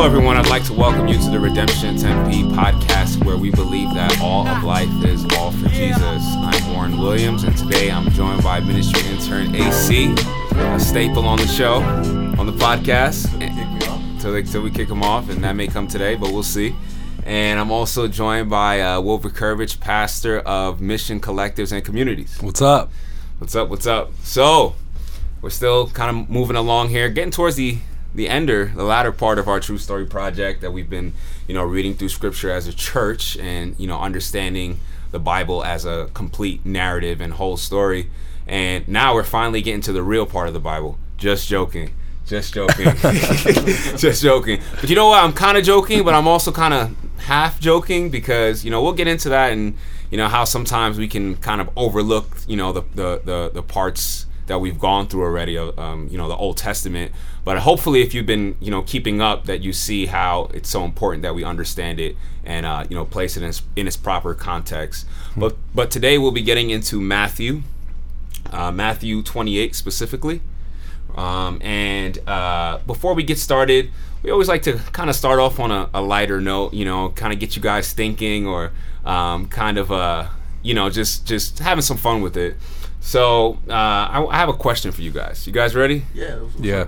Hello, everyone. I'd like to welcome you to the Redemption Tempe podcast, where we believe that all of life is all for Jesus. I'm Warren Williams, and today I'm joined by ministry intern AC, a staple on the show, on the podcast. Until, they, till we kick him off, and that may come today, but we'll see. And I'm also joined by uh, Wilbur pastor of Mission Collectives and Communities. What's up? What's up? What's up? So, we're still kind of moving along here, getting towards the the ender, the latter part of our true story project that we've been, you know, reading through scripture as a church and, you know, understanding the Bible as a complete narrative and whole story. And now we're finally getting to the real part of the Bible. Just joking. Just joking. Just joking. But you know what? I'm kind of joking, but I'm also kind of half joking because, you know, we'll get into that and, you know, how sometimes we can kind of overlook, you know, the the the, the parts that we've gone through already, um, you know, the Old Testament. But hopefully, if you've been, you know, keeping up, that you see how it's so important that we understand it and, uh, you know, place it in its, in its proper context. Hmm. But but today we'll be getting into Matthew, uh, Matthew 28 specifically. Um, and uh, before we get started, we always like to kind of start off on a, a lighter note, you know, kind of get you guys thinking or um, kind of, uh, you know, just just having some fun with it. So uh, I, I, have a question for you guys. You guys ready? Yeah. Yeah.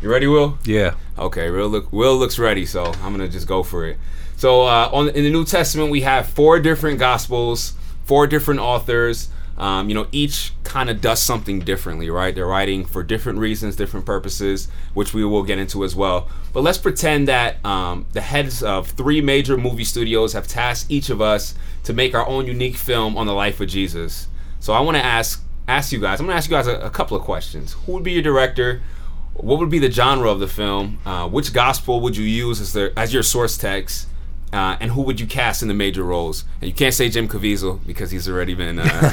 You ready, Will? Yeah. Okay. Will look. Will looks ready, so I'm gonna just go for it. So uh, on in the New Testament, we have four different gospels, four different authors. Um, you know, each kind of does something differently, right? They're writing for different reasons, different purposes, which we will get into as well. But let's pretend that um, the heads of three major movie studios have tasked each of us to make our own unique film on the life of Jesus. So I want to ask ask you guys. I'm gonna ask you guys a, a, couple of questions. Who would be your director? What would be the genre of the film? Uh, which gospel would you use as the as your source text? Uh, and who would you cast in the major roles? And you can't say Jim Caviezel because he's already been uh,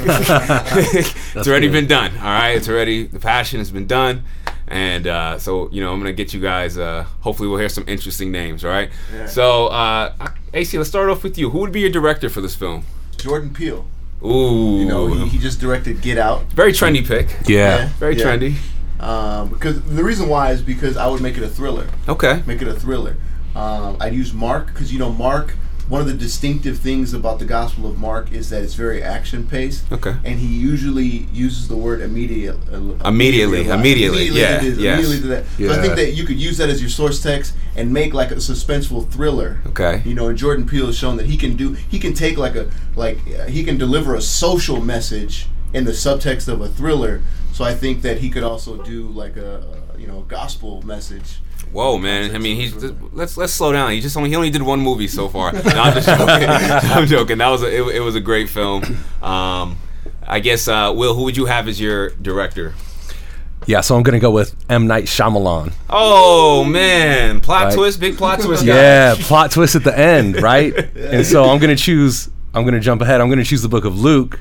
it's already good. been done. All right, it's already the passion has been done, and uh, so you know I'm gonna get you guys. Uh, hopefully, we'll hear some interesting names. All right. Yeah. So, uh, AC, let's start off with you. Who would be your director for this film? Jordan Peele. Ooh. You know, he, he just directed Get Out. Very trendy pick. Yeah. yeah very yeah. trendy. Um, because the reason why is because I would make it a thriller. Okay. Make it a thriller. Um, I'd use Mark because you know Mark one of the distinctive things about the Gospel of Mark is that it's very action paced. Okay. And he usually uses the word immediate, uh, immediately. Immediately. Immediately. Yeah. Yes. Immediately to that. Yeah. So I think that you could use that as your source text and make like a suspenseful thriller. Okay. You know, and Jordan Peele has shown that he can do. He can take like a like uh, he can deliver a social message in the subtext of a thriller. So I think that he could also do like a you know gospel message Whoa, man! I mean, he's just, let's let's slow down. He just only he only did one movie so far. no, I'm just joking. I'm joking. That was a, it, it was a great film. Um, I guess uh, Will, who would you have as your director? Yeah, so I'm gonna go with M Night Shyamalan. Oh man, plot right. twist, big plot twist. Guy. Yeah, plot twist at the end, right? and so I'm gonna choose. I'm gonna jump ahead. I'm gonna choose the book of Luke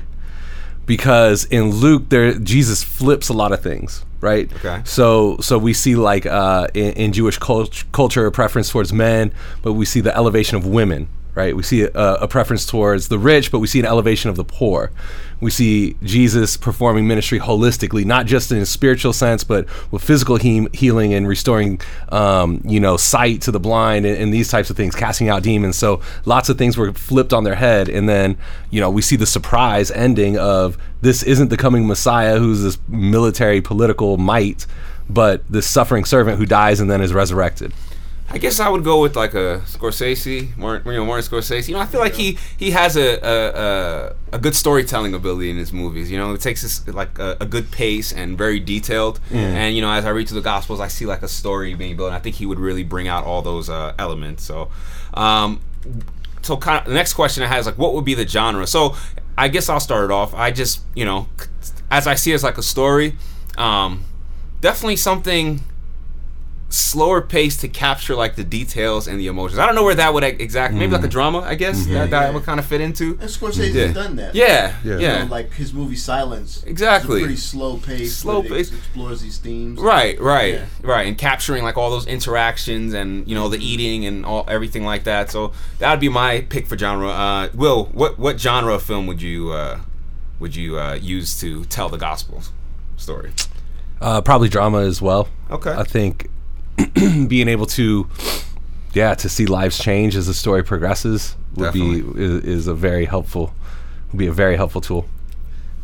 because in Luke, there Jesus flips a lot of things right? Okay. So so we see like uh, in, in, Jewish cult- culture a preference towards men, but we see the elevation of women, right? We see a, a, preference towards the rich, but we see an elevation of the poor. We see Jesus performing ministry holistically, not just in a spiritual sense, but with physical he- healing and restoring, um, you know, sight to the blind and, and, these types of things, casting out demons. So lots of things were flipped on their head, and then you know we see the surprise ending of this isn't the coming Messiah who's this military political might, but this suffering servant who dies and then is resurrected. I guess I would go with like a Scorsese, Martin, you know, Martin Scorsese. You know, I feel like he he has a a, a, a good storytelling ability in his movies. You know, it takes this like a, a good pace and very detailed. Mm. And you know, as I read through the Gospels, I see like a story being built. And I think he would really bring out all those uh, elements. So, um, so kind of the next question I had is like, what would be the genre? So, I guess I'll start it off. I just you know, as I see it as like a story, um, definitely something slower pace to capture like the details and the emotions. I don't know where that would exactly maybe like a mm. drama. I guess mm-hmm. that, that would kind of fit into. And Scorsese yeah. has done that. Yeah, yeah. yeah. You know, like his movie Silence. Exactly. pretty slow pace. Slow pace. explores these themes. Right, right, yeah. right, and capturing like all those interactions and you know the eating and all everything like that. So that would be my pick for genre. Uh, Will, what what genre of film would you uh, would you uh, use to tell the gospel story? Uh, probably drama as well. Okay. I think being able to yeah, to see lives change as the story progresses would be is, is a very helpful would be a very helpful tool.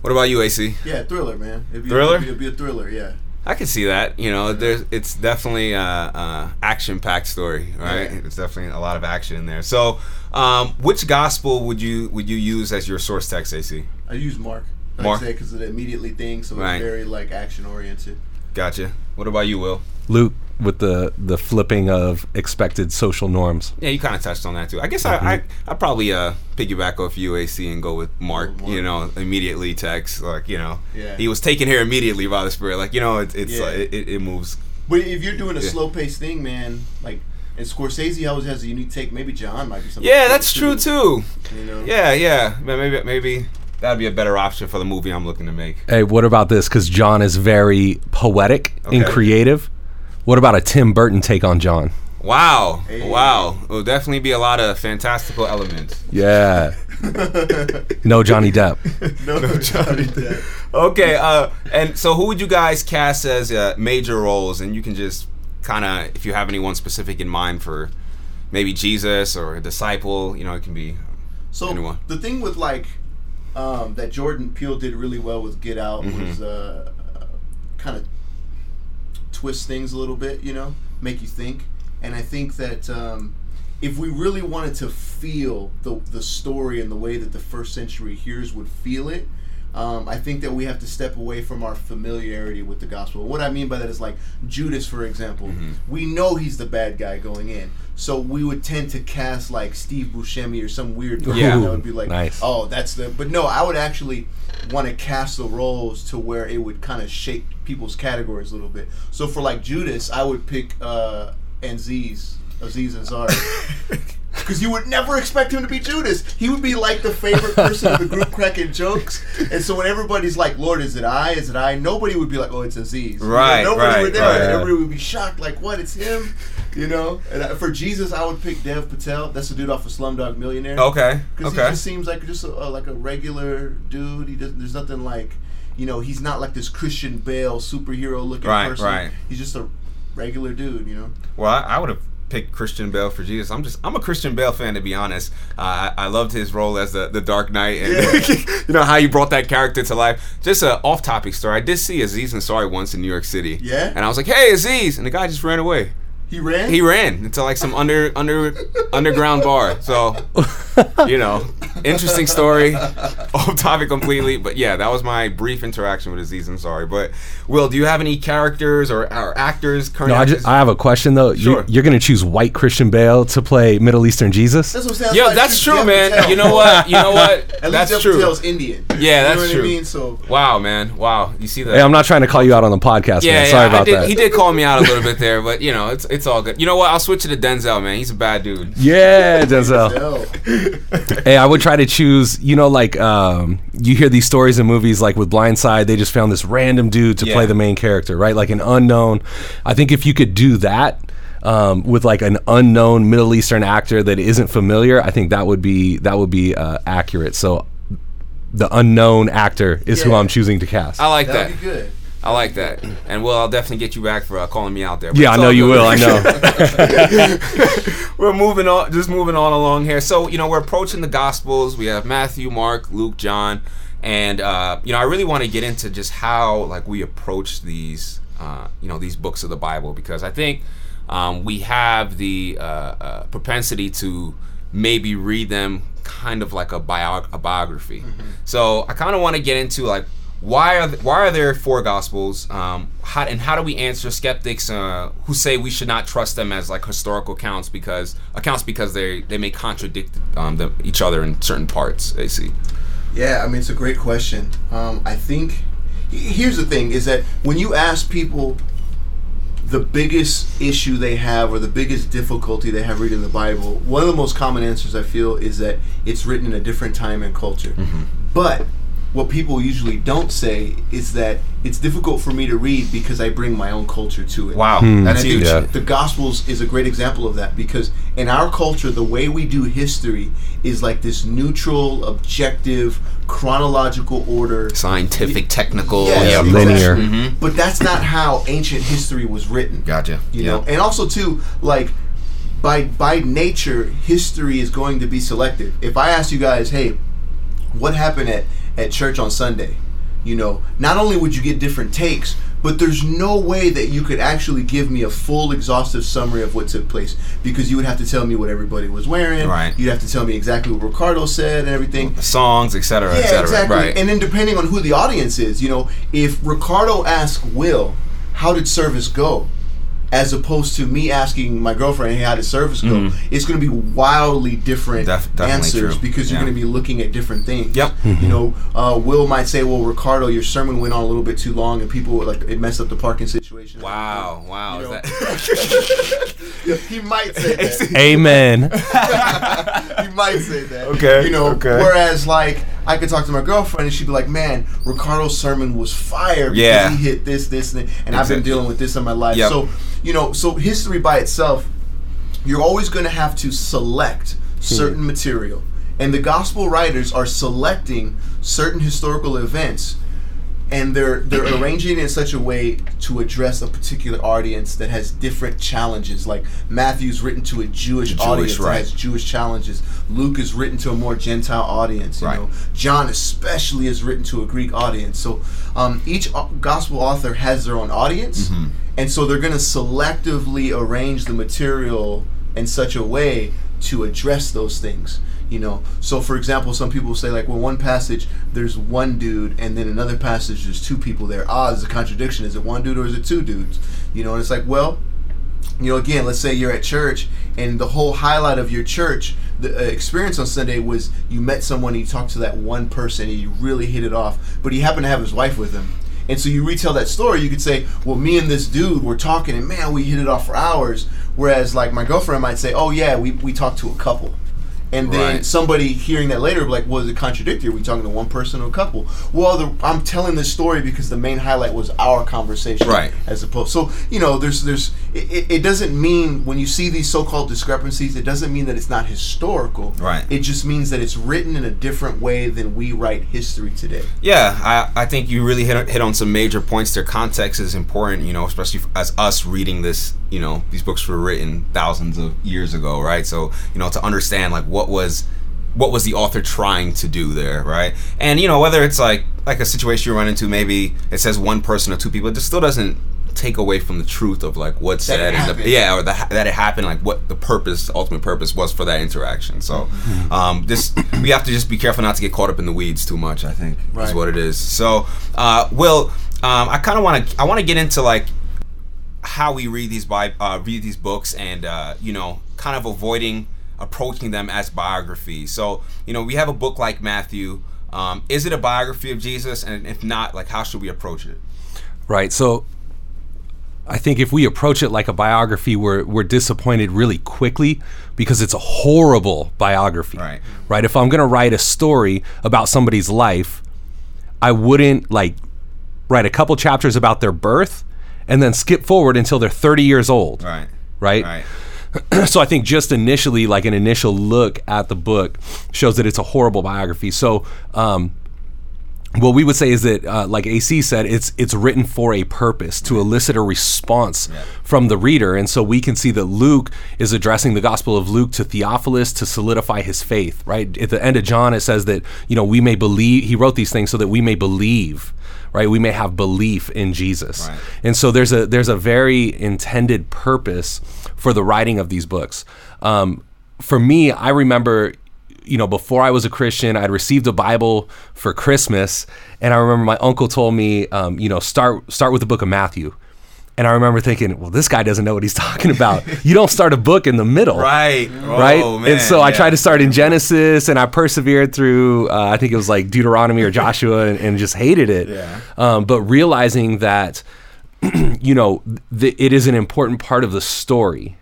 What about you, AC? Yeah, thriller, man. It'd be, Thriller? It'd be, it'd be a thriller, yeah. I can see that. You know, there's it's definitely a, a action-packed story, right? Yeah. It's definitely a lot of action in there. So, um, which gospel would you would you use as your source text, AC? I use Mark. Like Mark? I said, because of the immediately thing, so Right. it's very like action oriented. Gotcha. What about you, Will? Luke with the the flipping of expected social norms. Yeah, you kind of touched on that too. I guess I I I probably uh piggyback off UAC and go with Mark. Mark. You know, immediately text like you know Yeah. he was taken here immediately by the Spirit. Like you know, it's it's Yeah. like, it, it moves. But if you're doing a Yeah. slow paced thing, man, like and Scorsese always has a unique take. Maybe John might be something. Yeah, that's true too. You know. Yeah, yeah. Maybe maybe that'd be a better option for the movie I'm looking to make. Hey, what about this? Because John is very poetic and creative. What about a Tim Burton take on John? Wow, Hey. wow. It will definitely be a lot of fantastical elements. Yeah. no Johnny Depp. no, Johnny Depp. Okay, uh, and so who would you guys cast as uh, major roles? And you can just kind of, if you have anyone specific in mind for maybe Jesus or a disciple, you know, it can be. So Anyone. the thing with like um, that Jordan Peele did really well with Get Out Mm-hmm. was uh, kind of twist things a little bit, you know, make you think. And I think that um, if we really wanted to feel the the story and the way that the first century hearers would feel it. Um, I think that we have to step away from our familiarity with the gospel. What I mean by that is like Judas, for example. Mm-hmm. We know he's the bad guy going in, so we would tend to cast like Steve Buscemi or some weird person Yeah. that would be like, Nice. oh, that's the. But no, I would actually want to cast the roles to where it would kind of shape people's categories a little bit. So for like Judas, I would pick uh, Aziz, Aziz Ansari. Because you would never expect him to be Judas. He would be like the favorite person in the group cracking jokes. And so when everybody's like, Lord, is it I? Is it I? Nobody would be like, oh, it's Aziz. You know, Right, nobody right, would know. right. And Everybody would be shocked, like, what? It's him? You know? And I- for Jesus, I would pick Dev Patel. That's the dude off of Slumdog Millionaire. Okay, Because okay. he just seems like just a, uh, like a regular dude. He doesn't. There's nothing like, you know, he's not like this Christian Bale superhero looking Right, person. right. He's just a regular dude. You know. Well, I, I would have picked Christian Bale for Jesus. I'm just I'm a Christian Bale fan to be honest. Uh, I, I loved his role as the, the Dark Knight, and you know how he brought that character to life. Just a off topic story. I did see Aziz Ansari once in New York City. Yeah? and I was like, "Hey, Aziz," and the guy just ran away. He ran. He ran into like some under under underground bar. So, you know, interesting story. Off topic completely, but yeah, that was my brief interaction with Aziz sorry, But Will, do you have any characters or, or actors? Current No, I, just, I have a question though. Sure. You, you're going to choose white Christian Bale to play Middle Eastern Jesus? That's what I'm saying. Yo, why I that's true, man. Patel. You know what? You know what? At least That's Dev true. Patel's Indian. Yeah, you that's know what true. I mean? So Wow, man. Wow. You see that? Hey, I'm not trying to call you out on the podcast, yeah, man. yeah, Sorry I about did, that. He did call me out a little bit there, but you know, it's it's all good. You know what? I'll switch it to Denzel, man. He's a bad dude. Yeah, Denzel. Hell. hey, I would try to choose. You know, like um, you hear these stories in movies, like with Blindside, they just found this random dude to Yeah. play the main character, right? Like an unknown. I think if you could do that. Um, with like an unknown Middle Eastern actor that isn't familiar, I think that would be that would be uh, accurate. So, the unknown actor is who I'm choosing to cast. I like that. That'd be good. I like that. And Will, I'll definitely get you back for uh, calling me out there. yeah, I know you will. I know. we're moving on, just moving on along here. So you know, we're approaching the Gospels. We have Matthew, Mark, Luke, John, and uh, you know, I really want to get into just how like we approach these, uh, you know, these books of the Bible because I think um, we have the uh, uh, propensity to maybe read them kind of like a, bio- a biography. So I kind of want to get into like why are th- why are there four gospels? Um, how and how do we answer skeptics uh, who say we should not trust them as like historical accounts because accounts because they they may contradict um, the, each other in certain parts. They see. Yeah, I mean it's a great question. Um, I think here's the thing: is that when you ask people the biggest issue they have or the biggest difficulty they have reading the Bible, one of the most common answers I feel is that it's written in a different time and culture. But what people usually don't say is that it's difficult for me to read because I bring my own culture to it. Wow, And I that's think huge. Yeah. the Gospels is a great example of that because in our culture, the way we do history is like this neutral, objective, chronological order. Scientific, technical, Yes, yeah, exactly. linear. Mhm. But that's not how ancient history was written. Gotcha. You yeah. know, and also too, like by by nature, history is going to be selective. If I ask you guys, hey, what happened at at church on Sunday? You know, not only would you get different takes, but there's no way that you could actually give me a full exhaustive summary of what took place because you would have to tell me what everybody was wearing Right. you'd have to tell me exactly what ricardo said and everything songs, etc., yeah, etc. exactly. Right. And then depending on who the audience is, you know, if Ricardo asks Will, "How did service go?" As opposed to me asking my girlfriend, "Hey, how did service go?" it's going to be wildly different Mm-hmm. Def- answers true. because you're Yeah. going to be looking at different things. Yep. You know, uh, Will might say, "Well, Ricardo, your sermon went on a little bit too long, and people like it messed up the parking situation." wow, wow. You is know. that- Yeah, he might say that. Amen. he might say that. Okay, You know, okay. whereas like I could talk to my girlfriend and she'd be like, "Man, Ricardo's sermon was fire because Yeah. he hit this, this, and, and I've been dealing with this in my life." Yep. So, you know, so history by itself, you're always going to have to select hmm. certain material, and the gospel writers are selecting certain historical events and they're they're arranging it in such a way to address a particular audience that has different challenges. Like Matthew's written to a Jewish, Jewish, audience right. that has Jewish challenges. Luke is written to a more Gentile audience. You Right. know, John especially is written to a Greek audience. So um, each gospel author has their own audience, Mm-hmm. and so they're going to selectively arrange the material in such a way to address those things you know. So for example some people say like well one passage there's one dude and then another passage there's two people there. Ah there's a contradiction. Is it one dude or is it two dudes? You know and it's like well you know again let's say you're at church and the whole highlight of your church the uh, experience on sunday was you met someone and you talked to that one person and you really hit it off but he happened to have his wife with him. And so you retell that story you could say well me and this dude were talking and man we hit it off for hours. Whereas like my girlfriend might say oh yeah we, we talked to a couple and then Right. somebody hearing that later, like, was it contradictory? Are we talking to one person or a couple? Well, the, I'm telling this story because the main highlight was our conversation, Right. As opposed, so you know, there's, there's, it, it- doesn't mean when you see these so-called discrepancies, it doesn't mean that it's not historical, Right. It just means that it's written in a different way than we write history today. Yeah, I, I think you really hit, hit on some major points there. Context is important, you know, especially as us reading this, you know, these books were written thousands of years ago, right? So, you know, to understand like what was what was the author trying to do there, right? And you know, whether it's like like a situation you run into, maybe it says one person or two people, it just still doesn't take away from the truth of like what's That said and the, yeah or the, that it happened like what the purpose ultimate purpose was for that interaction. So um this we have to just be careful not to get caught up in the weeds too much i think is what it is. So uh will um i kind of want to i want to get into like how we read these by uh, read these books and uh, you know kind of avoiding approaching them as biographies. So you know we have a book like Matthew. Um, is it a biography of Jesus? And if not, like how should we approach it? Right. So I think if we approach it like a biography, we're we're disappointed really quickly because it's a horrible biography. Right. Right. If I'm gonna write a story about somebody's life, I wouldn't like write a couple chapters about their birth and then skip forward until they're 30 years old. Right. Right. Right. so I think just initially, like an initial look at the book, shows that it's a horrible biography. So, um, what we would say is that, uh, like AC said, it's it's written for a purpose to elicit a response from the reader, and so we can see that Luke is addressing the Gospel of Luke to Theophilus to solidify his faith. Right at the end of John, it says that you know we may believe. He wrote these things so that we may believe. Right, we may have belief in Jesus, Right. and so there's a there's a very intended purpose for the writing of these books. Um, for me, I remember, you know, before I was a Christian, I'd received a Bible for Christmas, and I remember my uncle told me, um, you know, start start with the book of Matthew. And I remember thinking, well, this guy doesn't know what he's talking about. you don't start a book in the middle Right. right? Oh, man, and so I tried to start in Genesis, and I persevered through. Uh, I think it was like Deuteronomy or Joshua, and, and just hated it. Yeah. Um, but realizing that, you know, th- it is an important part of the story,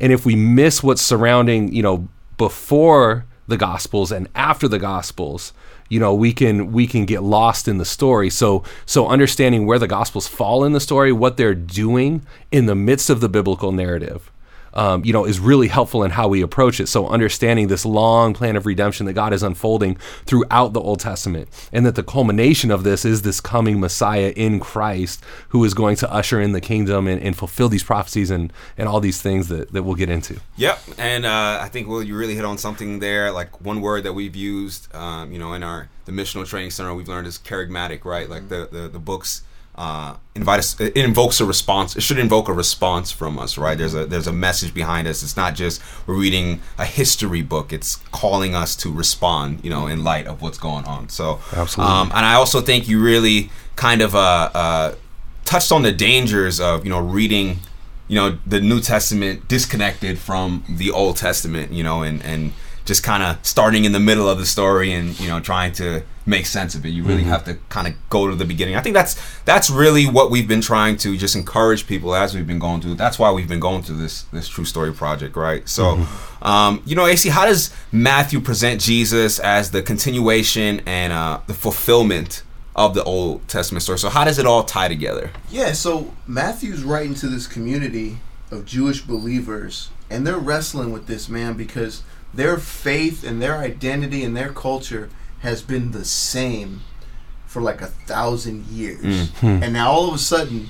and if we miss what's surrounding, you know, before the Gospels and after the Gospels, you know, we can we can get lost in the story. So so understanding where the Gospels fall in the story, what they're doing in the midst of the biblical narrative um, you know, is really helpful in how we approach it. So understanding this long plan of redemption that God is unfolding throughout the Old Testament, and that the culmination of this is this coming Messiah in Christ who is going to usher in the kingdom and, and fulfill these prophecies and, and all these things that, that we'll get into. Yep, and uh, I think well, you really hit on something there. Like one word that we've used, um, you know, in our the missional training center, we've learned is kerygmatic, right? Like the the, the books uh, invite us. It invokes a response. It should invoke a response from us, right? There's a there's a message behind us. It's not just we're reading a history book. It's calling us to respond, you know, in light of what's going on. So Absolutely. Um, and I also think you really kind of uh, uh, touched on the dangers of you know reading, you know, the New Testament disconnected from the Old Testament, you know, and and just kind of starting in the middle of the story and you know trying to make sense of it. You really have to kind of go to the beginning. I think that's that's really what we've been trying to just encourage people as we've been going through. That's why we've been going through this this true story project, right? So, um, you know, AC, how does Matthew present Jesus as the continuation and uh, the fulfillment of the Old Testament story? So, how does it all tie together? Yeah, so Matthew's writing to this community of Jewish believers, and they're wrestling with this man because their faith and their identity and their culture has been the same for like a thousand years. And now all of a sudden,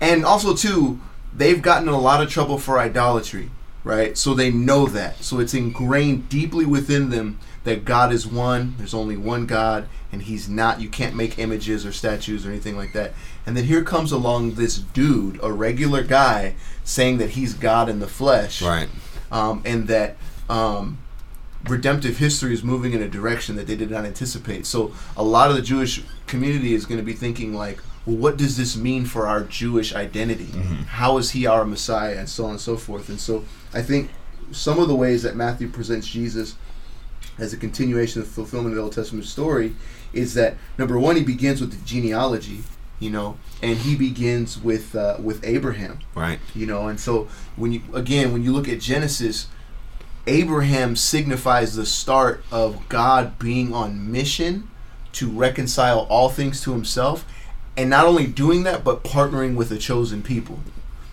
and also too, they've gotten in a lot of trouble for idolatry, right? So they know that. So it's ingrained deeply within them that God is one, there's only one God, and he's not you can't make images or statues or anything like that. And then here comes along this dude, a regular guy, saying that he's God in the flesh Right. um, and that um, redemptive history is moving in a direction that they did not anticipate. So a lot of the Jewish community is going to be thinking like, well, what does this mean for our Jewish identity? How is he our Messiah, and so on and so forth. And so I think some of the ways that Matthew presents Jesus as a continuation of the fulfillment of the Old Testament story is that number one, he begins with the genealogy, you know, and he begins with uh, with Abraham Right. you know and so when you again when you look at genesis abraham signifies the start of god being on mission to reconcile all things to himself and not only doing that but partnering with a chosen people.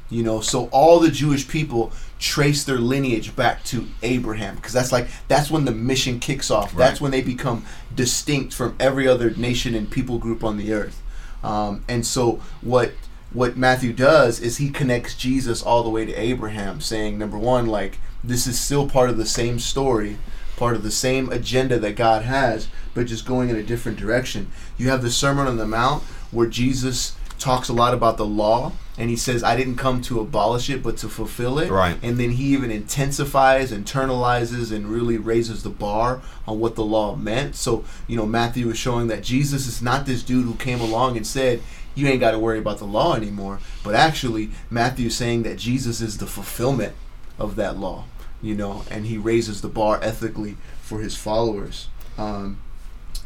You know so all the jewish people trace their lineage back to abraham because that's like that's when the mission kicks off. That's when they become distinct from every other nation and people group on the earth. Um, and so what what Matthew does is he connects Jesus all the way to Abraham, saying number one, like this is still part of the same story, part of the same agenda that God has, but just going in a different direction. You have the Sermon on the Mount where Jesus talks a lot about the law and he says I didn't come to abolish it but to fulfill it. Right. And then he even intensifies, internalizes and really raises the bar on what the law meant. So, you know, Matthew is showing that Jesus is not this dude who came along and said, you ain't got to worry about the law anymore. But actually, Matthew's saying that Jesus is the fulfillment of that law, you know, and he raises the bar ethically for his followers. Um,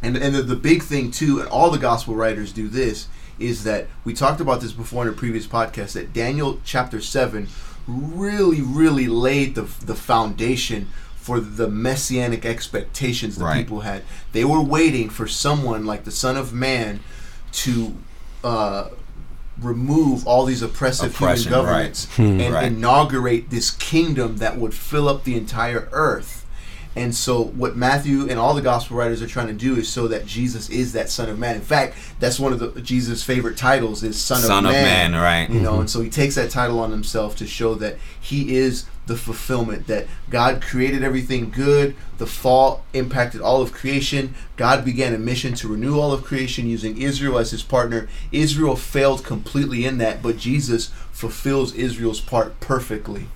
and and the, the big thing too, and all the gospel writers do this, is that we talked about this before in a previous podcast that Daniel chapter seven really, really laid the the foundation for the messianic expectations that Right. people had. They were waiting for someone like the Son of Man to uh, remove all these oppressive Oppression, human right. governments hmm. and Right. inaugurate this kingdom that would fill up the entire earth. And so, what Matthew and all the gospel writers are trying to do is show that Jesus is that Son of Man. In fact, that's one of the Jesus' favorite titles is Son, Son of of Man. Man, right. You know, mm-hmm. and so he takes that title on himself to show that he is the fulfillment. That God created everything good. The fall impacted all of creation. God began a mission to renew all of creation using Israel as his partner. Israel failed completely in that, but Jesus fulfills Israel's part perfectly.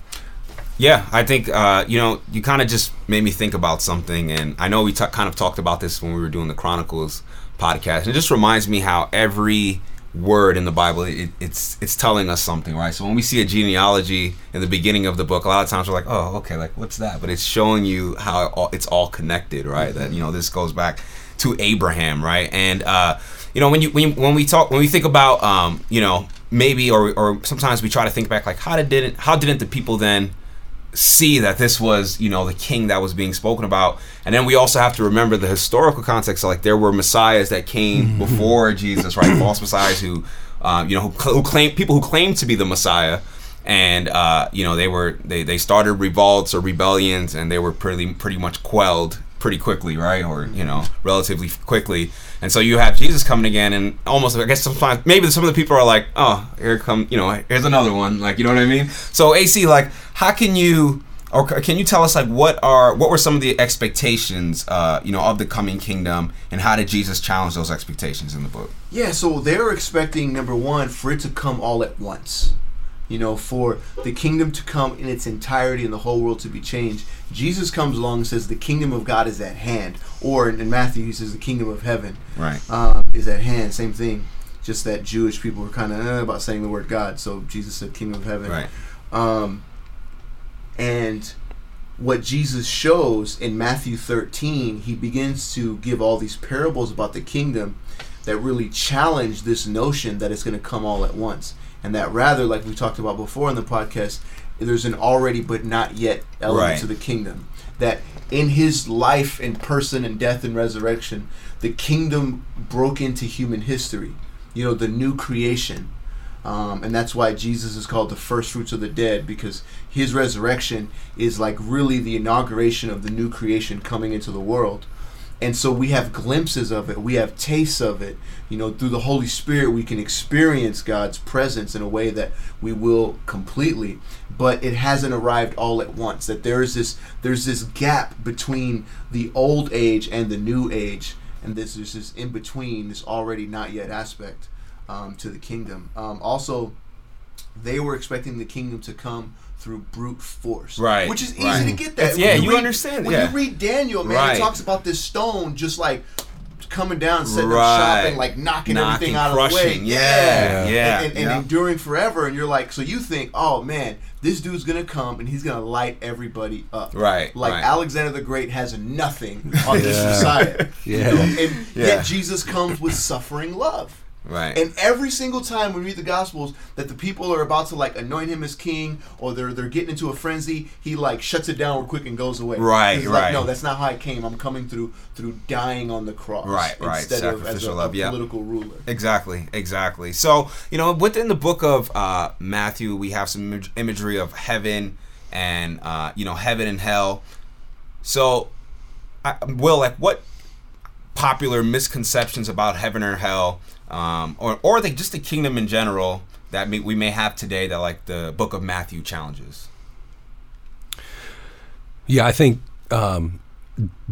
Yeah, I think uh, you know you kind of just made me think about something, and I know we ta- kind of talked about this when we were doing the Chronicles podcast, and it just reminds me how every word in the Bible it, it's it's telling us something, right? So when we see a genealogy in the beginning of the book, a lot of times we're like, oh, okay, like what's that? But it's showing you how it all, it's all connected, right? That you know this goes back to Abraham, right? And uh, you know when you when, you, when we talk when we think about um, you know maybe or or sometimes we try to think back like how did didn't how didn't the people then see that this was you know the king that was being spoken about. And then we also have to remember the historical context. Like there were messiahs that came before jesus right? False messiahs who uh, you know who, who claim people who claim to be the messiah. And uh, you know they were they, they started revolts or rebellions, and they were pretty pretty much quelled pretty quickly, right? Or you know, relatively quickly. And so you have Jesus coming again, and almost I guess sometimes maybe some of the people are like, oh, here come you know, here's another one, like you know what I mean? So AC, like, how can you? Or can you tell us like what are what were some of the expectations uh, you know of the coming kingdom and how did Jesus challenge those expectations in the book? Yeah, so they're expecting number one for it to come all at once. You know, for the kingdom to come in its entirety and the whole world to be changed. Jesus comes along and says the kingdom of God is at hand. Or in, in Matthew, he says the kingdom of heaven Right. um, is at hand. Same thing. Just that Jewish people were kind of eh, about saying the word God, so Jesus said kingdom of heaven. Right. Um, and what Jesus shows in Matthew 13, he begins to give all these parables about the kingdom that really challenge this notion that it's going to come all at once. And that rather, like we talked about before in the podcast, there's an already but not yet element Right. to the kingdom. That in his life and person and death and resurrection, the kingdom broke into human history. You know, the new creation. Um, and that's why Jesus is called the first fruits of the dead because his resurrection is like really the inauguration of the new creation coming into the world. And so we have glimpses of it, we have tastes of it. You know, through the Holy Spirit, we can experience God's presence in a way that we will completely, but it hasn't arrived all at once. That there is this there's this gap between the old age and the new age, and this there's this in between, this already not yet aspect um, to the kingdom. Um, also, they were expecting the kingdom to come through brute force, Right, Which is easy right. to get that. It's- yeah, you read- understand, When yeah. you read Daniel, man, Right. he talks about this stone just like coming down, setting Right. up shop, and like knocking, Knocking, everything out of the way. crushing. Yeah, yeah, and, and, and yeah. enduring forever. And you're like, so you think, oh man, this dude's gonna come and he's gonna light everybody up. Right, Like right. Alexander the Great has nothing on this Yeah. society. Yeah. You know? And Yeah. yet Jesus comes with suffering love. Right. And every single time we read the Gospels that the people are about to like anoint him as king or they're they're getting into a frenzy, he like shuts it down real quick and goes away. Right, He's right. Like, no, that's not how I came. I'm coming through through dying on the cross. Right, right. Instead of as a, Sacrificial a love, yeah. political ruler. Exactly, exactly. So, you know, within the book of uh, Matthew, we have some imag- imagery of heaven and, uh, you know, heaven and hell. So, I, Will, like, what popular misconceptions about heaven or hell, um, or, or the, just the kingdom in general, that may, we may have today that, like, the book of Matthew challenges? Yeah, I think um,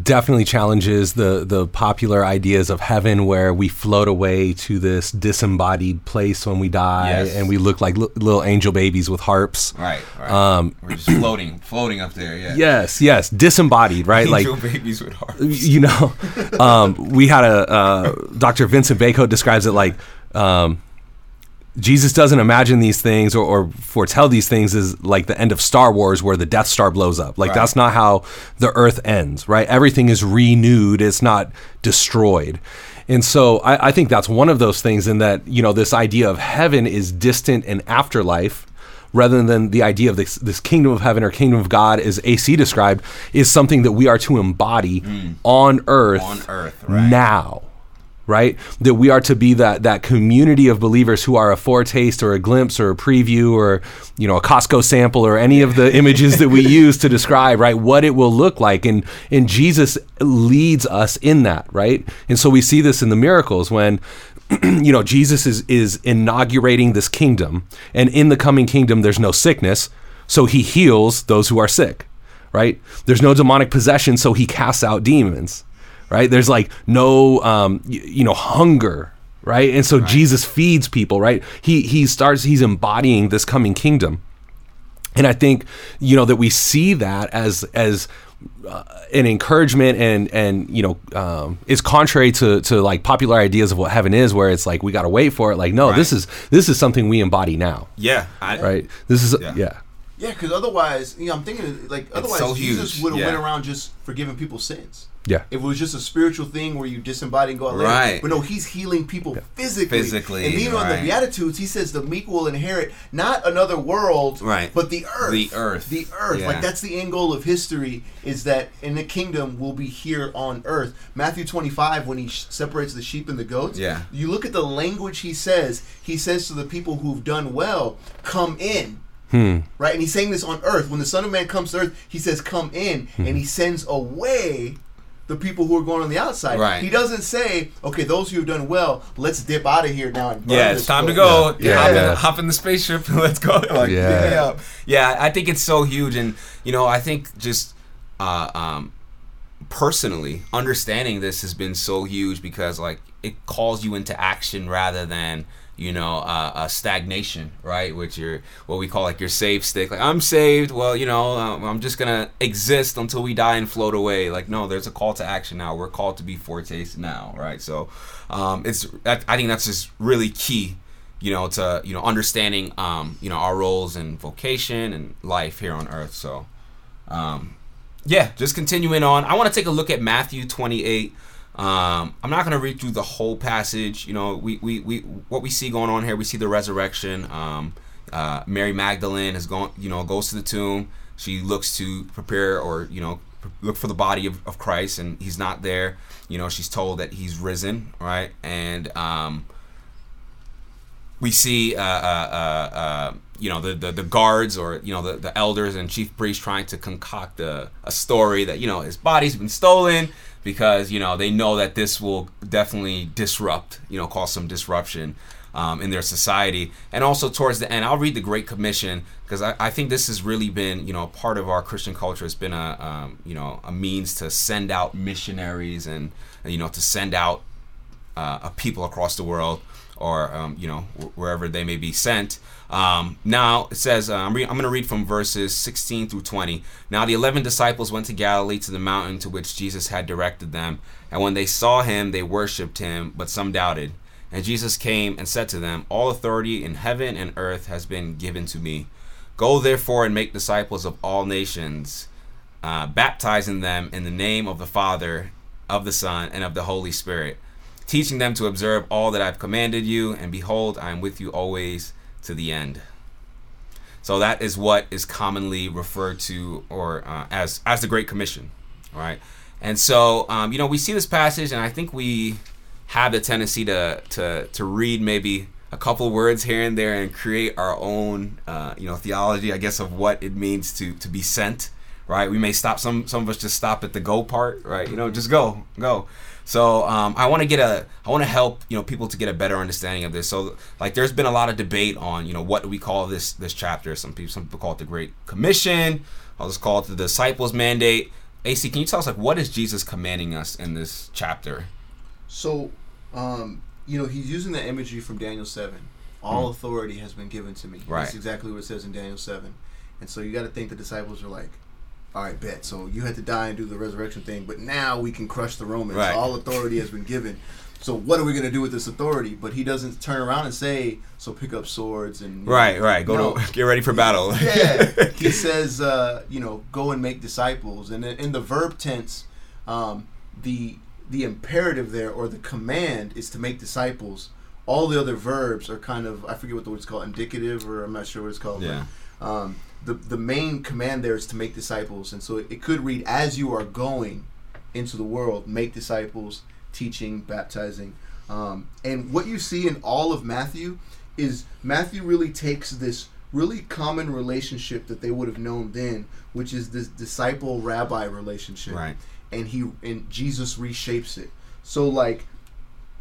definitely challenges the the popular ideas of heaven, where we float away to this disembodied place when we die, Yes. and we look like li- little angel babies with harps. Right, right. Um, We're just floating, floating up there, yeah. Yes, yes, disembodied, right? like babies with hearts. you know, um, we had a uh, Dr. Vincent Bacote describes it like um, Jesus doesn't imagine these things or, or foretell these things as like the end of Star Wars where the Death Star blows up. Like Right. that's not how the Earth ends, right? Everything is renewed; it's not destroyed. And so I, I think that's one of those things in that you know this idea of heaven is distant and afterlife rather than the idea of this, this kingdom of heaven or kingdom of God, as AC described, is something that we are to embody on earth, Mm. On earth, right. now. Right, that we are to be that that community of believers who are a foretaste or a glimpse or a preview or you know a Costco sample or any of the images that we use to describe right what it will look like, and and Jesus leads us in that right, and so we see this in the miracles when you know Jesus is is inaugurating this kingdom, and in the coming kingdom there's no sickness, so he heals those who are sick, right? There's no demonic possession, so he casts out demons, right? There's like no um, y- you know hunger, right? And so Jesus feeds people, right? He he starts he's embodying this coming kingdom. And I think you know that we see that as as uh, an encouragement and and you know um, is contrary to to like popular ideas of what heaven is, where it's like we got to wait for it. Like no, this is this is something we embody now, Yeah. I, right? This is Yeah. yeah. Yeah, because otherwise, you know, I'm thinking like otherwise so Jesus would have yeah. went around just forgiving people's sins. Yeah. If it was just a spiritual thing where you disembody and go out later. Right. But no, he's healing people physically. Physically, And even on the. Beatitudes, he says the meek will inherit not another world, Right. but the earth. The earth. The earth. Yeah. Like that's the end goal of history is that in the kingdom will be here on earth. Matthew 25, when he sh- separates the sheep and the goats, Yeah. you look at the language he says. He says to the people who've done well, come in. Hmm. Right? And he's saying this on earth. When the Son of Man comes to earth, he says, Come in, and he sends away the people who are going on the outside. Right. He doesn't say, Okay, those who have done well, let's dip out of here now and Yeah, it's time to go. Yeah. hop, Yeah. In, hop in the spaceship and let's go. Like, Yeah. pick yeah. I think it's so huge, and you know, I think just uh, um, personally understanding this has been so huge because like it calls you into action rather than you know uh, a stagnation right? Which you're what we call like your save stick. Like i'm saved. Well you know um, i'm just gonna exist until we die and float away. Like no there's a call to action now. We're called to be foretaste now right? So um, it's i think that's just really key you know to you know understanding um, you know our roles and vocation and life here on earth. So um, yeah, just continuing on. I want to take a look at Matthew 28. Um, I'm not going to read through the whole passage. You know, we, we, we what we see going on here, we see the resurrection. Um, uh, Mary Magdalene is going, you know, goes to the tomb. She looks to prepare or you know look for the body of, of Christ, and he's not there. You know, she's told that he's risen, right? And um, we see uh, uh, uh, uh, you know the, the the guards or you know the, the elders and chief priests trying to concoct a, a story that you know his body's been stolen because you know they know that this will definitely disrupt you know cause some disruption um, in their society. And also towards the end i'll read the great commission because I, I think this has really been you know part of our christian culture it's been a um, you know a means to send out missionaries and you know to send out uh, of people across the world or um, you know wherever they may be sent. Um, now it says uh, I'm, re- I'm going to read from verses 16 through 20 now the 11 disciples went to galilee to the mountain to which jesus had directed them and when they saw him they worshipped him but some doubted. And jesus came and said to them all authority in heaven and earth has been given to me. Go therefore and make disciples of all nations uh, baptizing them in the name of the Father, of the Son, and of the Holy Spirit, teaching them to observe all that I've commanded you, and behold, I am with you always to the end. So that is what is commonly referred to or uh, as as the Great Commission, right? And so um, you know we see this passage, and I think we have the tendency to to to read maybe a couple words here and there and create our own uh, you know theology, I guess, of what it means to to be sent, right? We may stop some some of us just stop at the go part, right? You know, just go go. So um, I want to get a, I want to help you know people to get a better understanding of this. So like, there's been a lot of debate on you know what do we call this this chapter. Some people some people call it the Great Commission. Others call it the Disciples' Mandate. AC, can you tell us like what is Jesus commanding us in this chapter? So, um, you know, he's using the imagery from Daniel 7. All authority has been given to me. Right. That's exactly what it says in Daniel 7. And so you got to think the disciples are like, all right, bet. So you had to die and do the resurrection thing, but now we can crush the Romans. Right. All authority has been given. So what are we going to do with this authority? But he doesn't turn around and say, so pick up swords and... you know, Right, right. Go no. to get ready for battle. yeah, he says, uh, you know, go and make disciples, and in in the verb tense, um, the the imperative there or the command is to make disciples. All the other verbs are kind of I forget what the word's called, indicative, or I'm not sure what it's called. but, Yeah. um, the the main command there is to make disciples, and so it, it could read as you are going into the world, make disciples, teaching, baptizing, um, and what you see in all of Matthew is Matthew really takes this really common relationship that they would have known then, which is this disciple rabbi relationship, Right. and he and Jesus reshapes it. So like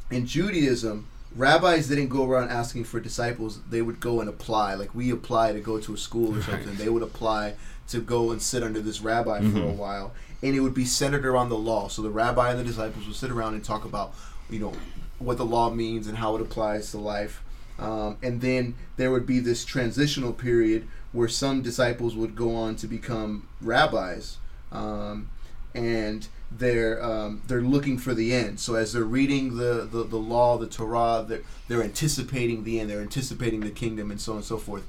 in Judaism, rabbis didn't go around asking for disciples. They would go and apply. Like we apply to go to a school or something. They would apply to go and sit under this rabbi for a while. And it would be centered around the law. So the rabbi and the disciples would sit around and talk about, you know, what the law means and how it applies to life. Um, and then there would be this transitional period where some disciples would go on to become rabbis. Um, and they're um, they're looking for the end. So as they're reading the, the, the law, the Torah, they're, they're anticipating the end. They're anticipating the kingdom, and so on and so forth.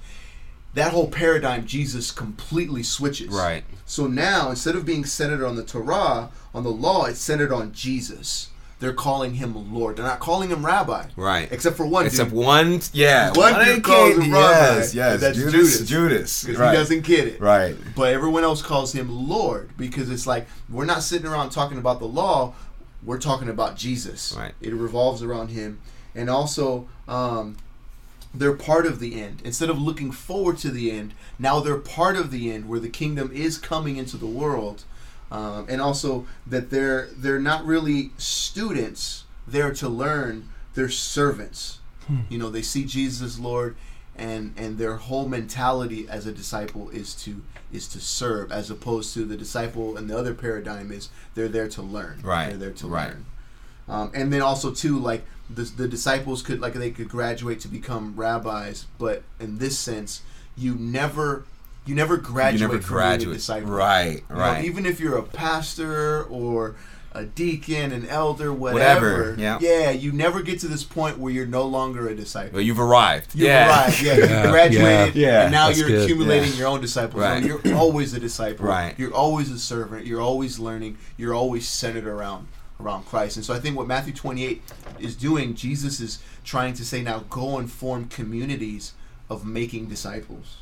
That whole paradigm, Jesus completely switches. Right. So now, instead of being centered on the Torah, on the law, it's centered on Jesus. They're calling him Lord. They're not calling him Rabbi. Right. Except for one Except dude. one, yeah, One dude ain't calls him Rabbi, Yes, yes, that's Judas, Judas. Judas, Because right, he doesn't get it. right, But everyone else calls him Lord because it's like we're not sitting around talking about the law, we're talking about Jesus. Right. It revolves around him. And also, um, they're part of the end. Instead of looking forward to the end, now they're part of the end where the kingdom is coming into the world. Um, and also that they're they're not really students there to learn, they're servants. You know, they see Jesus Lord and and their whole mentality as a disciple is to is to serve as opposed to the disciple and the other paradigm is they're there to learn. Right, They're there to right. learn. Um, and then also too like the, the disciples could like they could graduate to become rabbis but in this sense you never you never graduate you never from being a graduate. disciple Right, You know, right. even if you're a pastor or a deacon an elder Whatever, whatever, yeah. yeah you never get to this point where you're no longer a disciple Well, you've arrived. You've yeah. arrived, yeah. You graduated, yeah. Yeah, and now that's you're good. accumulating Yeah. your own disciples. Right. No, you're always a disciple. Right. You're always a servant. You're always learning. You're always centered around around Christ. And so I think what Matthew 28 is doing, Jesus is trying to say now, go and form communities of making disciples.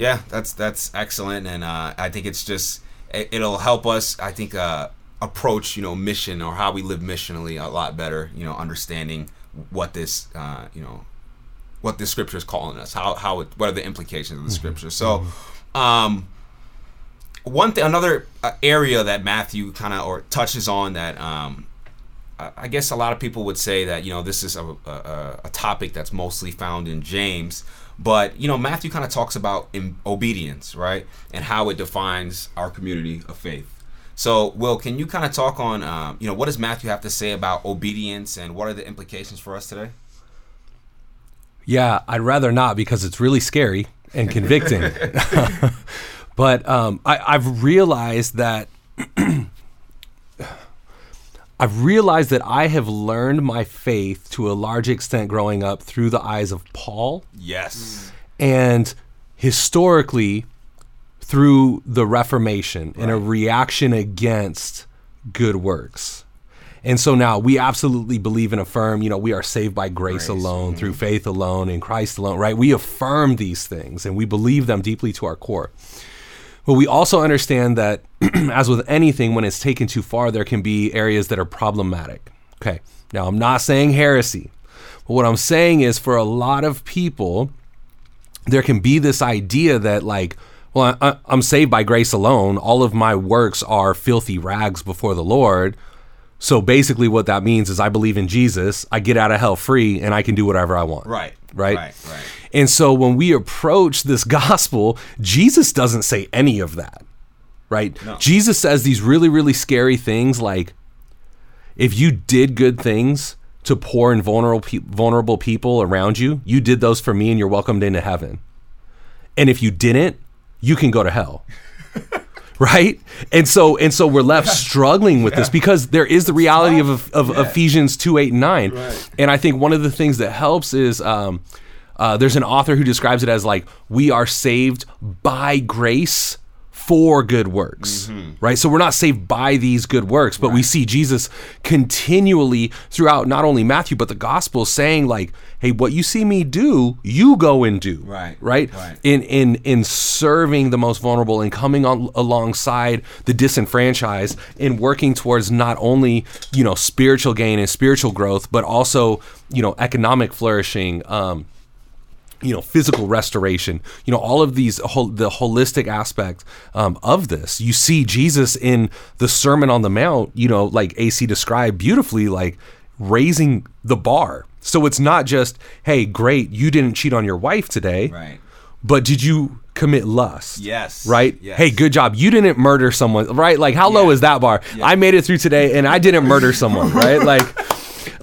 Yeah, that's that's excellent, and uh, I think it's just it, it'll help us. I think uh, approach you know mission or how we live missionally a lot better. You know, understanding what this uh, you know what the scripture is calling us. How how it, what are the implications of the scripture? So, um, one thing, another uh, area that Matthew kind of or touches on that um, I I guess a lot of people would say that you know this is a, a, a topic that's mostly found in James, but you know Matthew kind of talks about obedience, right, and how it defines our community of faith. So, Will, can you kind of talk on um, you know what does Matthew have to say about obedience and what are the implications for us today? Yeah, I'd rather not because it's really scary and convicting. but um, I, I've realized that I've realized that I have learned my faith to a large extent growing up through the eyes of Paul Yes. and historically through the Reformation and a reaction against good works. And so now we absolutely believe and affirm, you know, we are saved by grace, Grace, alone, through mm-hmm. faith alone, in Christ alone, right? We affirm these things and we believe them deeply to our core. But we also understand that, as with anything, when it's taken too far, there can be areas that are problematic. Okay. Now, I'm not saying heresy, but what I'm saying is for a lot of people, there can be this idea that, like, well, I, I'm saved by grace alone. All of my works are filthy rags before the Lord. So basically, what that means is I believe in Jesus, I get out of hell free, and I can do whatever I want. Right. Right. Right. Right. And so when we approach this gospel, Jesus doesn't say any of that, right? No. Jesus says these really, really scary things like, if you did good things to poor and vulnerable, pe- vulnerable people around you, you did those for me and you're welcomed into heaven. And if you didn't, you can go to hell. right and so and so we're left struggling with this because there is the reality of, of ephesians 2 8 and 9 and i think one of the things that helps is um, uh, there's an author who describes it as like we are saved by grace for good works right? So we're not saved by these good works but we see jesus continually throughout not only matthew but the gospel saying like hey what you see me do you go and do Right, right? Right. in in in serving the most vulnerable and coming on alongside the disenfranchised and working towards not only you know spiritual gain and spiritual growth but also you know economic flourishing um you know physical restoration you know all of these the holistic aspect um, of this. You see jesus in the sermon on the mount you know like ac described beautifully like raising the bar. So it's not just hey great you didn't cheat on your wife today Right. but did you commit lust? Yes. right? Yes. hey good job. You didn't murder someone right? Like how low is that bar? I made it through today and i didn't murder someone right? Like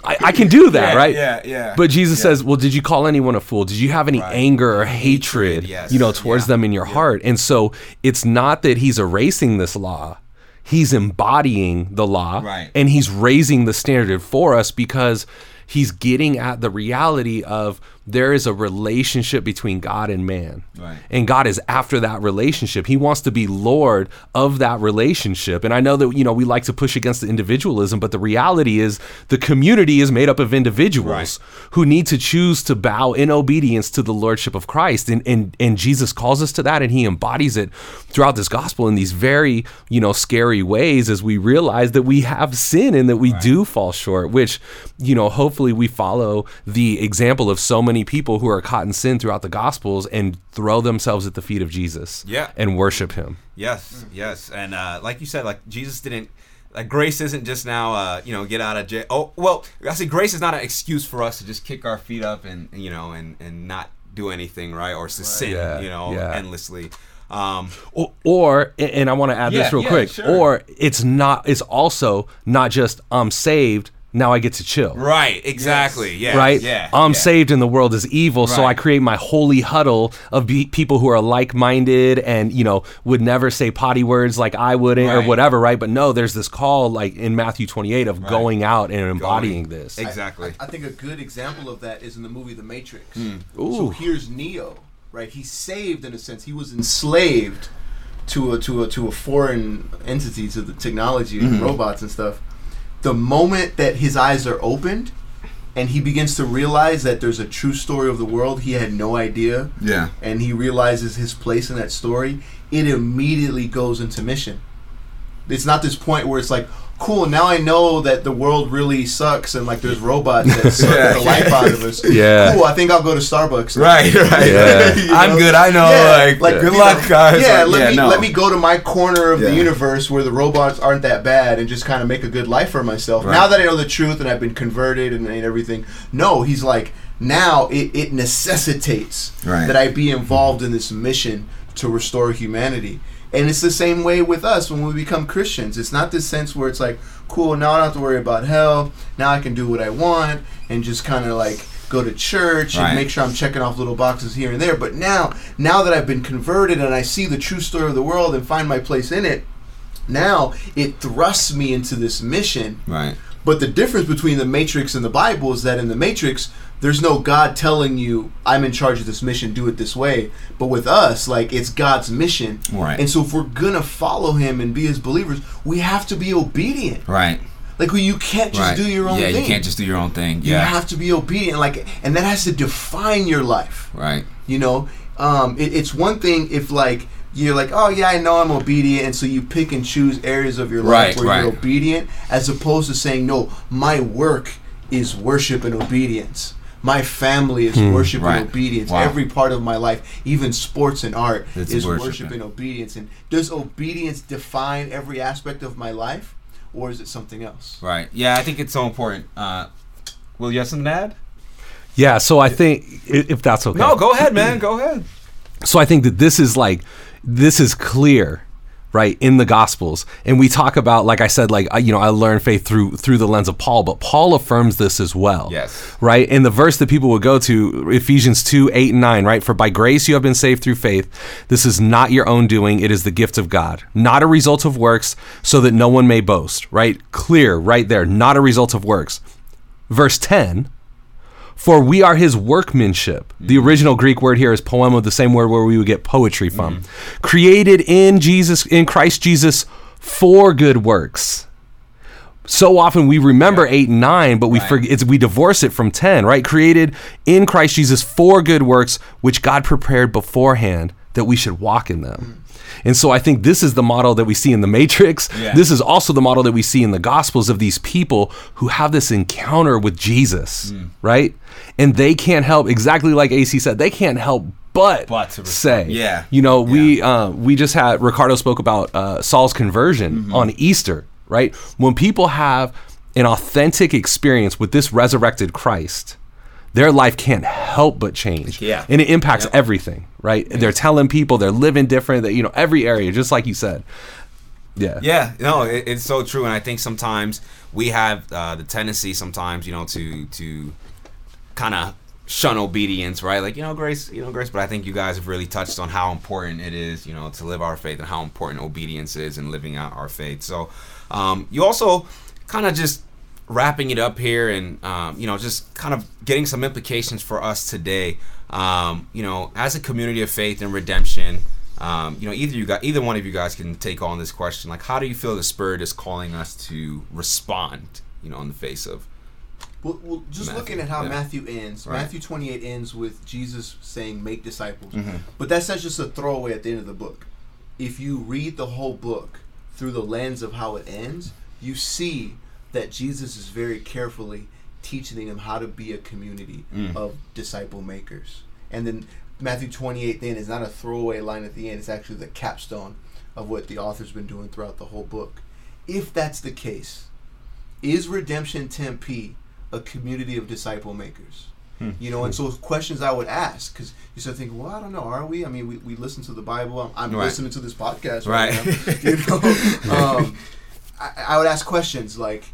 I, I can do that Yeah, right? yeah, yeah, but jesus yeah. says well did you call anyone a fool? Did you have any Right. anger or hatred, yes, you know towards yeah, them in your heart? And so it's not that he's erasing this law. He's embodying the law Right. and he's raising the standard for us because he's getting at the reality of there is a relationship between God and man. Right. And God is after that relationship. He wants to be Lord of that relationship. And I know that, you know, we like to push against the individualism, but the reality is the community is made up of individuals Right. who need to choose to bow in obedience to the Lordship of Christ. And, and, and Jesus calls us to that and he embodies it throughout this gospel in these very, you know, scary ways as we realize that we have sin and that we do fall short, which, you know, hopefully we follow the example of so many many people who are caught in sin throughout the Gospels and throw themselves at the feet of Jesus, Yeah. and worship Him. Yes, yes, and uh, like you said, like Jesus didn't. Like grace isn't just now, uh, you know, get out of jail. Oh, well, I say grace is not an excuse for us to just kick our feet up and you know and and not do anything, right, or to sin, Yeah, you know, yeah. endlessly. Um, Or, or and I want to add Yeah, this real yeah, quick. sure. Or it's not. It's also not just I'm saved. Now I get to chill. right, exactly. Yeah, right? Yeah, I'm yeah. saved and the world is evil, so I create my holy huddle of be- people who are like-minded and you know would never say potty words like I would or Right. whatever, right? But no, there's this call like in Matthew 28 of going out and embodying Going. this. Exactly. I, I think a good example of that is in the movie The Matrix. Hmm. So Ooh. here's Neo, right? He's saved in a sense. He was enslaved to a to a to a foreign entity, to the technology Mm-hmm. and robots and stuff. The moment that his eyes are opened and he begins to realize that there's a true story of the world he had no idea Yeah. and he realizes his place in that story, it immediately goes into mission. It's not this point where it's like, cool, now I know that the world really sucks and like there's robots that suck Yeah. the life out of us. Yeah. Cool, I think I'll go to Starbucks. now. Right, right. Yeah. You I'm know? good. I know. Yeah, like, good luck, know, guys. Yeah, Like, let me no. let me go to my corner of Yeah. the universe where the robots aren't that bad and just kind of make a good life for myself. Right. Now that I know the truth and I've been converted and, and everything, no, he's like now it, it necessitates Right. that I be involved in this mission to restore humanity. And it's the same way with us when we become Christians. It's not this sense where it's like, cool, now I don't have to worry about hell. Now I can do what I want and just kind of like go to church Right. and make sure I'm checking off little boxes here and there. But now, now that I've been converted and I see the true story of the world and find my place in it, now it thrusts me into this mission. Right. But the difference between the Matrix and the Bible is that in the Matrix, there's no God telling you, I'm in charge of this mission, do it this way. But with us, like, it's God's mission. Right. And so if we're going to follow Him and be His believers, we have to be obedient. Right. Like, you can't just right. do your own yeah, thing. you can't just do your own thing. You have to be obedient. Like, and that has to define your life. right. You know, um, it, it's one thing if like you're like, oh yeah, I know I'm obedient, and so you pick and choose areas of your Right, life where right. you're obedient, as opposed to saying, no, my work is worship and obedience. My family is worship Hmm, right. and obedience. Wow. Every part of my life, even sports and art, It's is worship worship, and- and obedience. And does obedience define every aspect of my life, or is it something else? Right. Yeah, I think it's so important. Uh, Will you have something to add? Yeah, so I think if that's okay. No, go ahead, man. Go ahead. so I think that this is like this is clear right in the gospels. And we talk about like I said like you know I learned faith through through the lens of Paul but Paul affirms this as well. Yes. right? And the verse that people would go to Ephesians 2 8 and 9 right? For by grace you have been saved through faith. This is not your own doing. It is the gift of God. Not a result of works so that no one may boast. Right? Clear right there. Not a result of works. Verse 10 for we are his workmanship. The mm. original Greek word here is poiema, the same word where we would get poetry from. Mm. Created in Jesus, in Christ Jesus, for good works. So often we remember eight and nine, but we Right. forget we divorce it from ten, right? Created in Christ Jesus for good works, which God prepared beforehand that we should walk in them. Mm. And so I think this is the model that we see in the Matrix. Yeah. This is also the model that we see in the Gospels of these people who have this encounter with Jesus, Mm. right? And they can't help, exactly like AC said, they can't help but, But say, Yeah. you know, we uh, we just had Ricardo spoke about uh, Saul's conversion Mm-hmm. on Easter, right? When people have an authentic experience with this resurrected Christ, their life can't help but change. Yeah. And it impacts Yep. everything, right? They're telling people they're living different, that you know, every area, just like you said. Yeah. Yeah, no, it, it's so true, and I think sometimes we have uh, the tendency, sometimes you know, to to kind of shun obedience, right? Like you know, grace, you know, grace. But I think you guys have really touched on how important it is, you know, to live our faith and how important obedience is in living out our faith. So, um, you also kind of just wrapping it up here, and um, you know, just kind of getting some implications for us today. Um, you know, as a community of faith and redemption. Um, you know, either you got either one of you guys can take on this question. Like, how do you feel the Spirit is calling us to respond? You know, in the face of Well, well just Matthew, looking at how yeah. Matthew ends, Right. Matthew 28 ends with Jesus saying, make disciples. Mm-hmm. But that's not just a throwaway at the end of the book. If you read the whole book through the lens of how it ends, you see that Jesus is very carefully teaching them how to be a community Mm. of disciple makers. And then Matthew 28 then is not a throwaway line at the end, it's actually the capstone of what the author's been doing throughout the whole book. If that's the case, is Redemption Tempe a community of disciple makers? Hmm. You know, and so questions I would ask because you start thinking, well, I don't know, are we? I mean, we, we listen to the Bible. I'm, I'm Right. listening to this podcast right, Right. now. You know, um, I, I would ask questions like,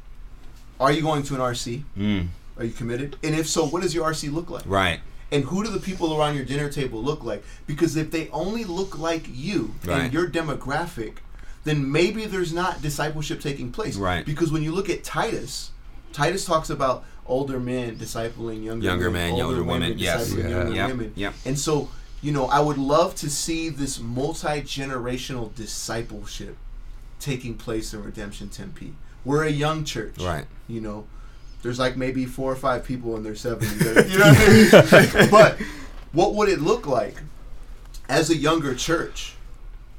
are you going to an RC? Mm, Are you committed? And if so, what does your RC look like? right. And who do the people around your dinner table look like? Because if they only look like you Right. and your demographic, then maybe there's not discipleship taking place. Right. Because when you look at Titus, Titus talks about older men discipling younger, Younger men, younger women, yes. discipling Yeah. younger Yep, women. yep. And so, you know, I would love to see this multi generational discipleship taking place in Redemption Tempe. We're a young church. Right. You know, there's like maybe four or five people in their 70s. you know what I mean? but what would it look like as a younger church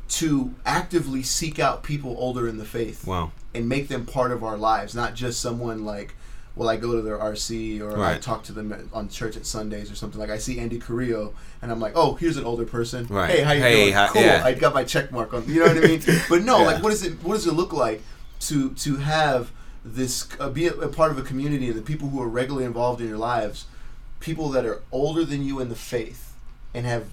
to actively seek out people older in the faith Wow. and make them part of our lives, not just someone like, well, I go to their RC or I talk to them on church at Sundays or something. Like I see Andy Carrillo and I'm like, oh, here's an older person. Right. Hey, how you Hey, doing? hi- cool. yeah. I got my check mark on. You know what I mean? But no, Yeah. like, what does it? What does it look like to to have this uh, be a, a part of a community and the people who are regularly involved in your lives, people that are older than you in the faith and have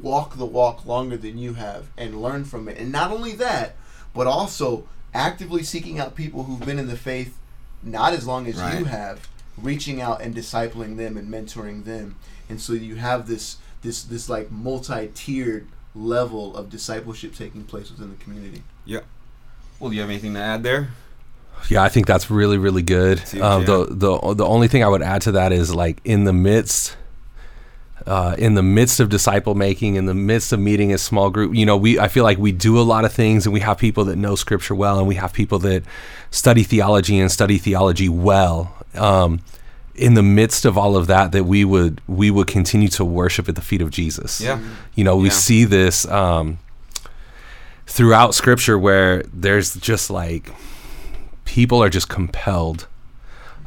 walked the walk longer than you have and learn from it. And not only that, but also actively seeking out people who've been in the faith not as long as Right. you have, reaching out and discipling them and mentoring them. And so you have this this this like multi-tiered level of discipleship taking place within the community. Yeah. Well, do you have anything to add there? Yeah, I think that's really really good. Um, the the the only thing I would add to that is like in the midst. Uh, in the midst of disciple making, in the midst of meeting a small group, you know, we I feel like we do a lot of things, and we have people that know Scripture well, and we have people that study theology and study theology well. Um, in the midst of all of that, that we would we would continue to worship at the feet of Jesus. Yeah. You know, we Yeah. see this um, throughout Scripture where there's just like people are just compelled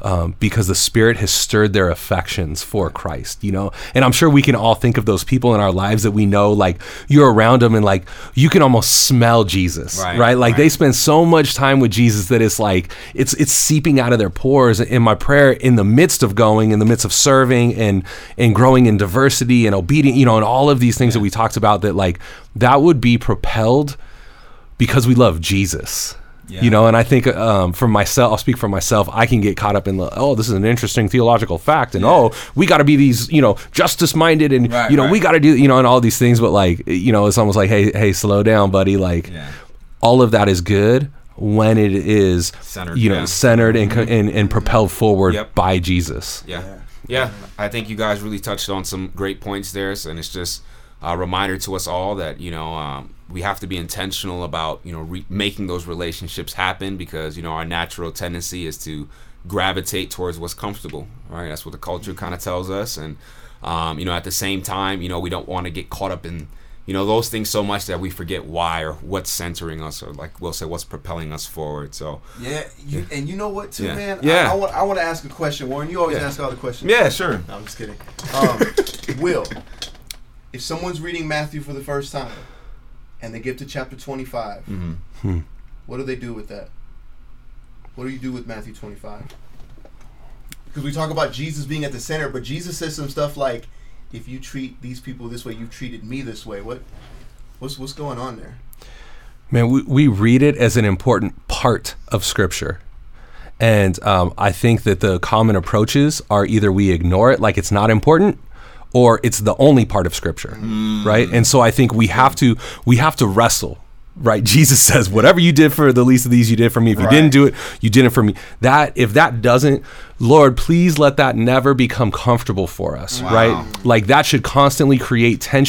um, because the Spirit has stirred their affections for Christ, you know? And I'm sure we can all think of those people in our lives that we know, like, you're around them and, like, you can almost smell Jesus, Right, right? Like, they spend so much time with Jesus that it's like, it's, it's seeping out of their pores. In my prayer, in the midst of going, in the midst of serving and, and growing in diversity and obedience, you know, and all of these things that we talked about, that, like, that would be propelled because we love Jesus. Yeah. You know, and I think um, for myself, I'll speak for myself. I can get caught up in the oh, this is an interesting theological fact, and oh, we got to be these, you know, justice minded, and Right, you know, we got to do, you know, and all these things. But like, you know, it's almost like, hey, hey, slow down, buddy. Like, Yeah. all of that is good when it is Centered, you know, yeah. centered and, co- and and propelled forward Yep. by Jesus. Yeah. yeah. I think you guys really touched on some great points there. And it's just a reminder to us all that, you know, um, we have to be intentional about, you know, re- making those relationships happen because, you know, our natural tendency is to gravitate towards what's comfortable, right? That's what the culture kind of tells us. And, um, you know, at the same time, you know, we don't want to get caught up in, you know, those things so much that we forget why or what's centering us or, like we'll say, what's propelling us forward. So, Yeah, you, and you know what, too, Yeah. man? Yeah. I, I, want, I want to ask a question, Warren. You always Yeah. ask all the questions. yeah, sure. No, I'm just kidding. Um, Will, if someone's reading Matthew for the first time and they get to chapter 25, hmm what do they do with that? What do you do with Matthew 25? Because we talk about Jesus being at the center, but Jesus says some stuff like, "If you treat these people this way, you've treated me this way." What, what's what's going on there? Man, we, we read it as an important part of Scripture. And um, I think that the common approaches are either we ignore it like it's not important or it's the only part of Scripture, mm. right? And so I think we have to we have to wrestle, right? Jesus says, "Whatever you did for the least of these, you did for me. If you Right. didn't do it, you did it for me." That if that doesn't, Lord, please let that never become comfortable for us, Wow. right? Like that should constantly create tension